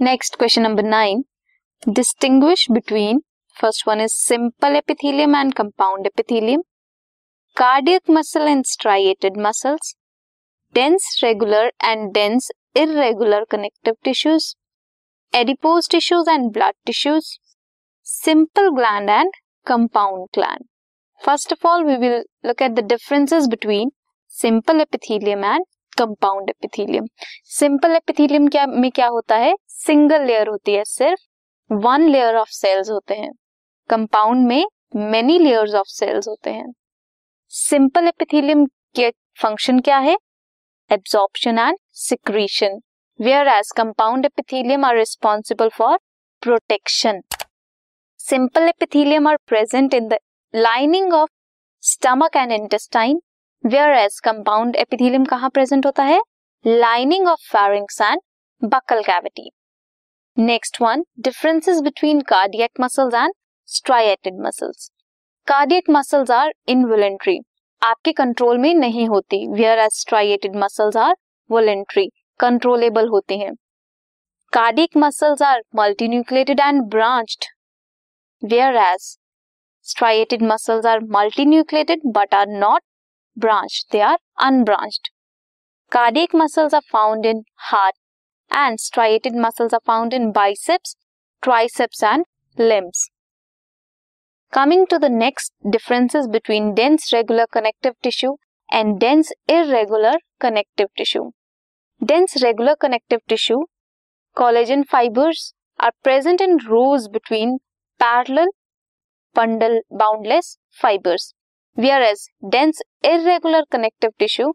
Next question number nine distinguish between first one is simple epithelium and compound epithelium cardiac muscle and striated muscles dense regular and dense irregular connective tissues, adipose tissues and blood tissues, simple gland and compound gland. First of all, we will look at the differences between simple epithelium and compound epithelium simple epithelium क्या, में क्या होता है? Single layer होती है सिर्फ़। One layer of sales होते हैं। कंपाउंड में मेनी लेयर्स ऑफ़ सेल्स होते हैं। सिंपल एपिथीलियम के फ़ंक्शन क्या है? Absorption and secretion whereas compound epithelium are responsible for protection simple epithelium are present in the lining of stomach and intestine whereas compound epithelium कहाँ present होता है? Lining of pharynx and buccal cavity next one differences between cardiac muscles and striated muscles cardiac muscles are involuntary आपके control में नहीं होती whereas striated muscles are voluntary controllable होते हैं. Cardiac muscles are multinucleated and branched whereas striated muscles are multinucleated but are not Branch. they are unbranched. Cardiac muscles are found in heart and striated muscles are found in biceps, triceps and limbs. Coming to the next differences between dense regular connective tissue and dense irregular connective tissue. Dense regular connective tissue, collagen fibers are present in rows between parallel bundle boundless fibers Whereas dense irregular connective tissue,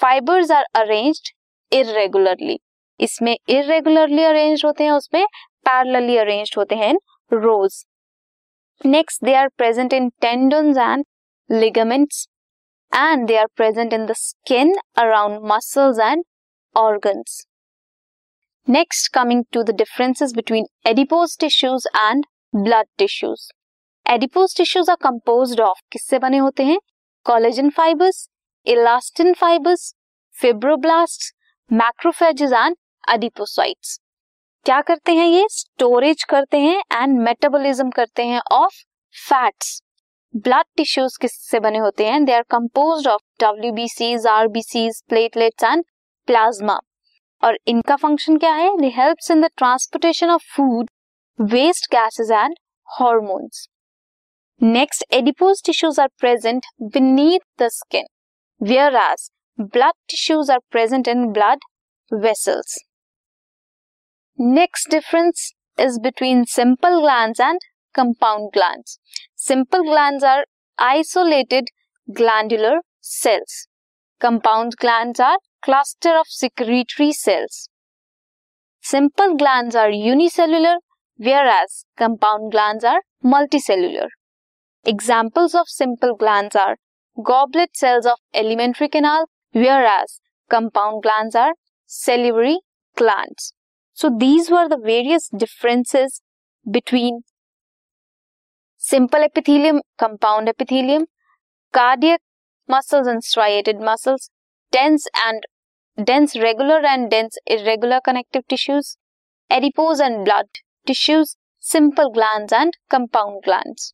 fibers are arranged irregularly. इसमें irregularly arranged होते हैं उसमें parallelly arranged होते हैं in rows. Next, they are present in tendons and ligaments, and they are present in the skin around muscles and organs. Next, coming to the differences between adipose tissues and blood tissues. Adipose tissues are composed of किससे बने होते हैं? Collagen fibers, elastin fibers, fibroblasts, macrophages and adipocytes. क्या करते हैं ये? Storage करते हैं एंड मेटाबॉलिज्म करते हैं ऑफ़ फैट्स ब्लड टिश्यूज किससे बने होते हैं? They are composed of W B Cs R B Cs platelets and plasma और इनका फ़ंक्शन क्या है? They helps in the transportation of food waste gases and hormones next adipose tissues are present beneath the skin whereas blood tissues are present in blood vessels Next difference is between simple glands and compound glands. Simple glands are isolated glandular cells. Compound glands are cluster of secretory cells. Simple glands are unicellular, whereas compound glands are multicellular. Examples of simple glands are goblet cells of alimentary canal, whereas compound glands are salivary glands. So these were the various differences between simple epithelium, compound epithelium, cardiac muscles and striated muscles, dense and dense regular and dense irregular connective tissues, adipose and blood tissues, simple glands and compound glands.